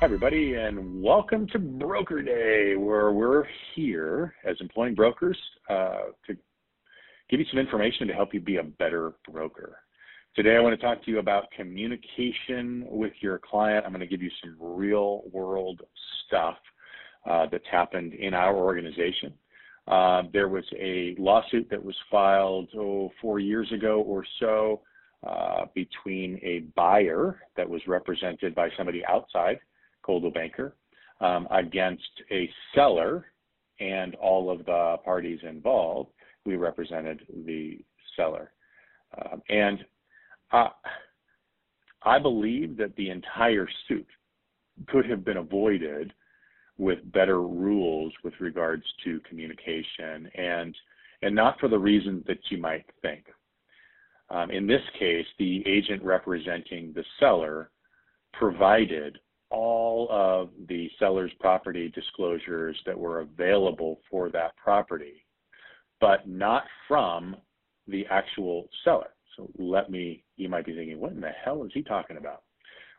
Hi, everybody, and welcome to Broker Day, where we're here as employing brokers uh, to give you some information to help you be a better broker. Today, I want to talk to you about communication with your client. I'm going to give you some real world stuff uh, that's happened in our organization. Uh, there was a lawsuit that was filed oh, four years ago or so uh, between a buyer that was represented by somebody outside Coldwell Banker um, against a seller and all of the parties involved. We represented the seller. Um, and uh, I believe that the entire suit could have been avoided with better rules with regards to communication and and not for the reasons that you might think. Um, in this case, the agent representing the seller provided all of the seller's property disclosures that were available for that property, but not from the actual seller. So let me, you might be thinking, what in the hell is he talking about?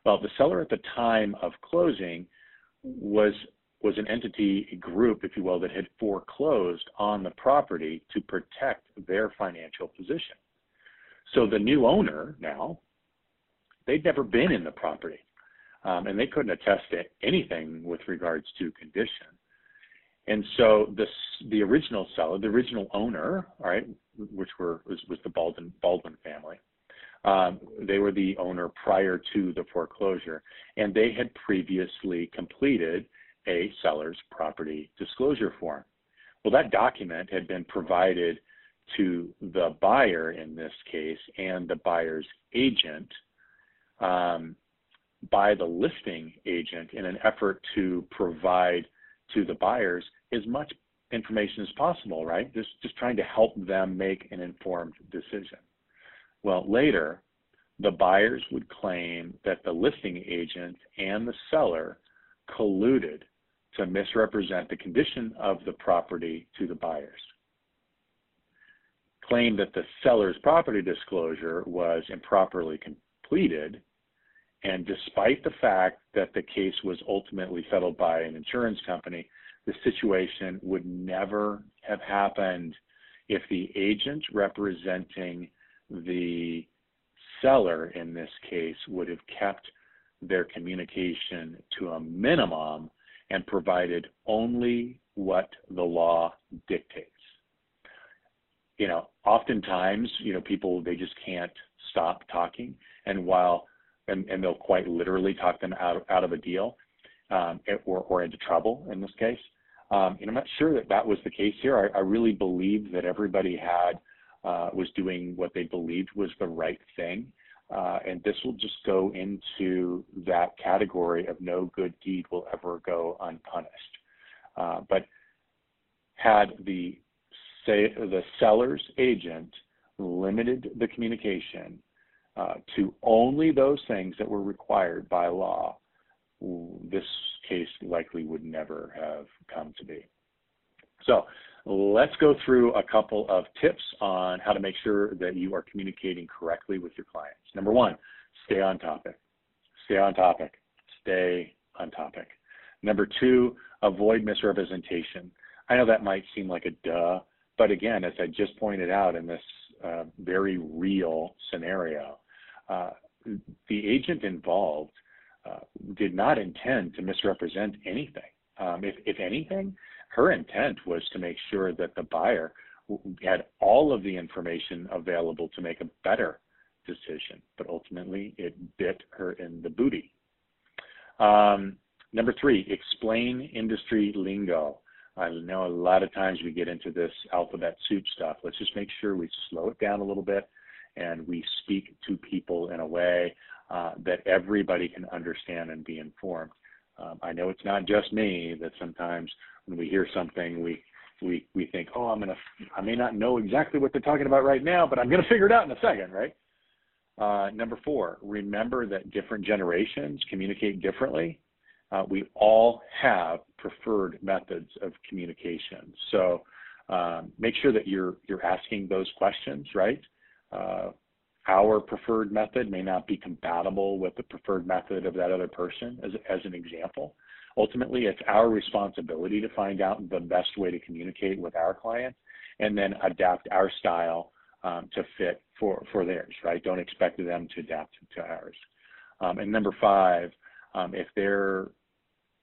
Well, the seller at the time of closing was was an entity a group, if you will, that had foreclosed on the property to protect their financial position. So the new owner now, they'd never been in the property um, and they couldn't attest to anything with regards to condition. And so the the original seller, the original owner, all right, which were was, was the Baldwin Baldwin family, um, they were the owner prior to the foreclosure, and they had previously completed a seller's property disclosure form. Well, that document had been provided to the buyer in this case and the buyer's agent um, by the listing agent in an effort to provide to the buyers as much information as possible, right? Just just trying to help them make an informed decision. Well, later, the buyers would claim that the listing agent and the seller colluded to misrepresent the condition of the property to the buyers. Claim that the seller's property disclosure was improperly completed and despite the fact that the case was ultimately settled by an insurance company, the situation would never have happened if the agent representing the seller in this case would have kept their communication to a minimum and provided only what the law dictates. You know, oftentimes, you know, people they just can't stop talking. And while and, and they'll quite literally talk them out, out of a deal um, or, or into trouble in this case. Um, and I'm not sure that that was the case here. I, I really believe that everybody had uh, was doing what they believed was the right thing. Uh, and this will just go into that category of no good deed will ever go unpunished. Uh, but had the say the seller's agent limited the communication to only those things that were required by law, this case likely would never have come to be. So let's go through a couple of tips on how to make sure that you are communicating correctly with your clients. Number one, stay on topic. Stay on topic. Stay on topic. Number two, avoid misrepresentation. I know that might seem like a duh, but again, as I just pointed out in this uh, very real scenario, the agent involved uh, did not intend to misrepresent anything. Um, if, if anything, her intent was to make sure that the buyer had all of the information available to make a better decision, but ultimately it bit her in the booty. Um, number three, explain industry lingo. I know a lot of times we get into this alphabet soup stuff. Let's just make sure we slow it down a little bit and we speak to people in a way uh, that everybody can understand and be informed. Um, I know it's not just me that sometimes when we hear something, we we we think, oh, I'm gonna, I may not know exactly what they're talking about right now, but I'm gonna figure it out in a second, right? Uh, number four, remember that different generations communicate differently. Uh, we all have preferred methods of communication, so um, make sure that you're you're asking those questions, right? Uh, our preferred method may not be compatible with the preferred method of that other person, as, as an example. Ultimately, it's our responsibility to find out the best way to communicate with our client and then adapt our style um, to fit for, for theirs, right? Don't expect them to adapt to ours. Um, and number five, um, if their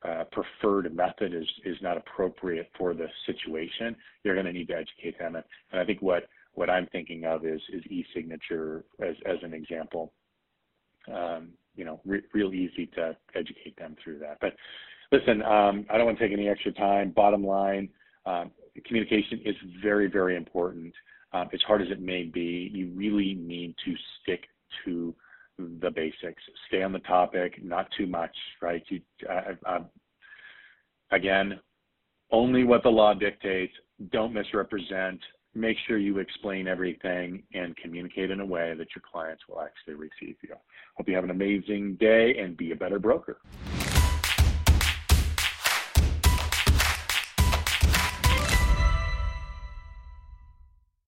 uh, preferred method is, is not appropriate for the situation, you're going to need to educate them. And, and I think what what I'm thinking of is is e-signature as as an example. Um, you know, re- real easy to educate them through that. But listen, um, I don't want to take any extra time. Bottom line, um, communication is very very important. Um, as hard as it may be, you really need to stick to the basics. Stay on the topic, not too much, right? You, again, only what the law dictates. Don't misrepresent make sure you explain everything and communicate in a way that your clients will actually receive you. Hope you have an amazing day and be a better broker.